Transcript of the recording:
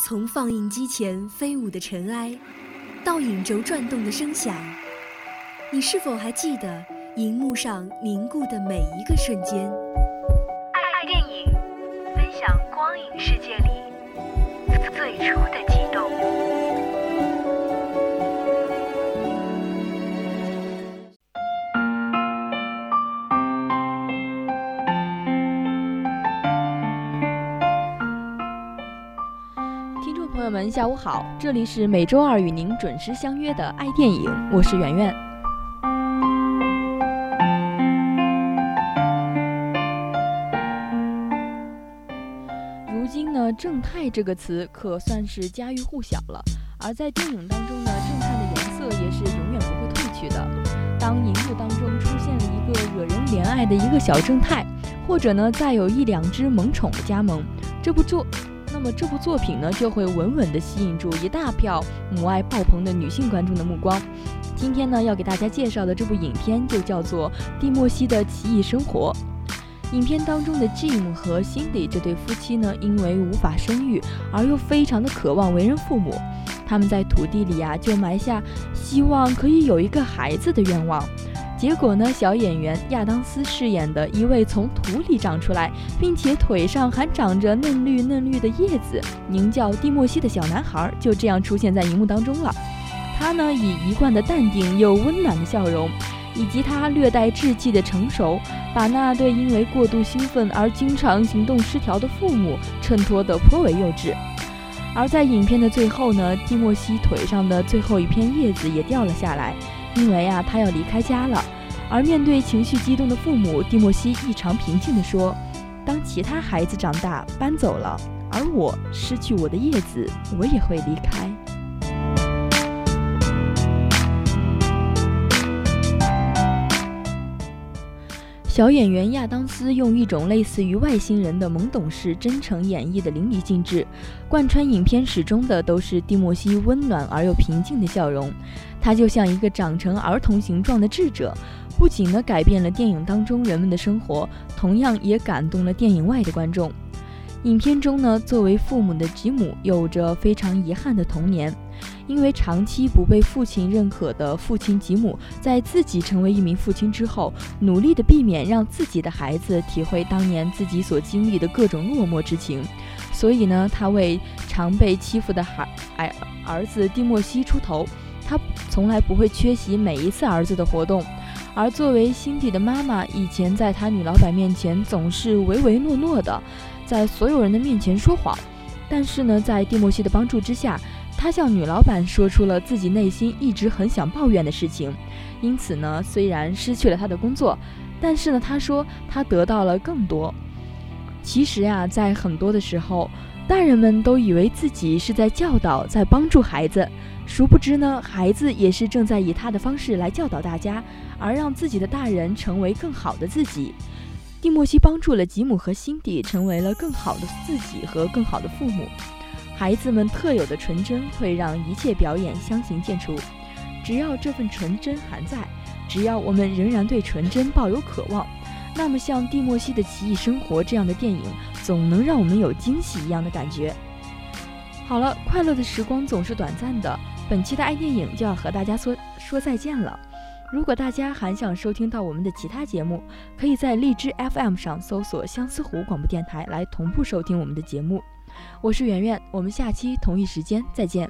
从放映机前飞舞的尘埃，到影轴转动的声响，你是否还记得荧幕上凝固的每一个瞬间？爱电影，分享光影世界里最初的激动。朋友们，下午好！这里是每周二与您准时相约的爱电影，我是圆圆。如今呢，正太这个词可算是家喻户晓了。而在电影当中呢，正太的颜色也是永远不会褪去的。当荧幕当中出现了一个惹人怜爱的一个小正太，或者呢，再有一两只萌宠的加盟，这部作。那么这部作品呢，就会稳稳地吸引住一大票母爱爆棚的女性观众的目光。今天呢，要给大家介绍的这部影片就叫做《蒂莫西的奇异生活》。影片当中的 Jim 和 Cindy 这对夫妻呢，因为无法生育，而又非常的渴望为人父母，他们在土地里啊，就埋下希望可以有一个孩子的愿望。结果呢，小演员亚当斯饰演的一位从土里长出来，并且腿上还长着嫩绿嫩绿的叶子，名叫蒂莫西的小男孩，就这样出现在荧幕当中了。他呢，以一贯的淡定又温暖的笑容，以及他略带稚气的成熟，把那对因为过度兴奋而经常行动失调的父母衬托得颇为幼稚。而在影片的最后呢，蒂莫西腿上的最后一片叶子也掉了下来。因为啊，他要离开家了。而面对情绪激动的父母，蒂莫西异常平静地说：“当其他孩子长大搬走了，而我失去我的叶子，我也会离开。”小演员亚当斯用一种类似于外星人的懵懂式真诚演绎的淋漓尽致，贯穿影片始终的都是蒂莫西温暖而又平静的笑容。他就像一个长成儿童形状的智者，不仅呢改变了电影当中人们的生活，同样也感动了电影外的观众。影片中呢，作为父母的吉姆有着非常遗憾的童年。因为长期不被父亲认可的父亲吉姆，在自己成为一名父亲之后，努力的避免让自己的孩子体会当年自己所经历的各种落寞之情，所以呢，他为常被欺负的孩儿儿子蒂莫西出头，他从来不会缺席每一次儿子的活动。而作为辛迪的妈妈，以前在他女老板面前总是唯唯诺诺的，在所有人的面前说谎，但是呢，在蒂莫西的帮助之下。他向女老板说出了自己内心一直很想抱怨的事情，因此呢，虽然失去了他的工作，但是呢，他说他得到了更多。其实呀，在很多的时候，大人们都以为自己是在教导、在帮助孩子，殊不知呢，孩子也是正在以他的方式来教导大家，而让自己的大人成为更好的自己。蒂莫西帮助了吉姆和辛迪，成为了更好的自己和更好的父母。孩子们特有的纯真会让一切表演相形见绌。只要这份纯真还在，只要我们仍然对纯真抱有渴望，那么像蒂莫西的奇异生活这样的电影，总能让我们有惊喜一样的感觉。好了，快乐的时光总是短暂的，本期的爱电影就要和大家说说再见了。如果大家还想收听到我们的其他节目，可以在荔枝 FM 上搜索相思湖广播电台来同步收听我们的节目。我是圆圆，我们下期同一时间再见。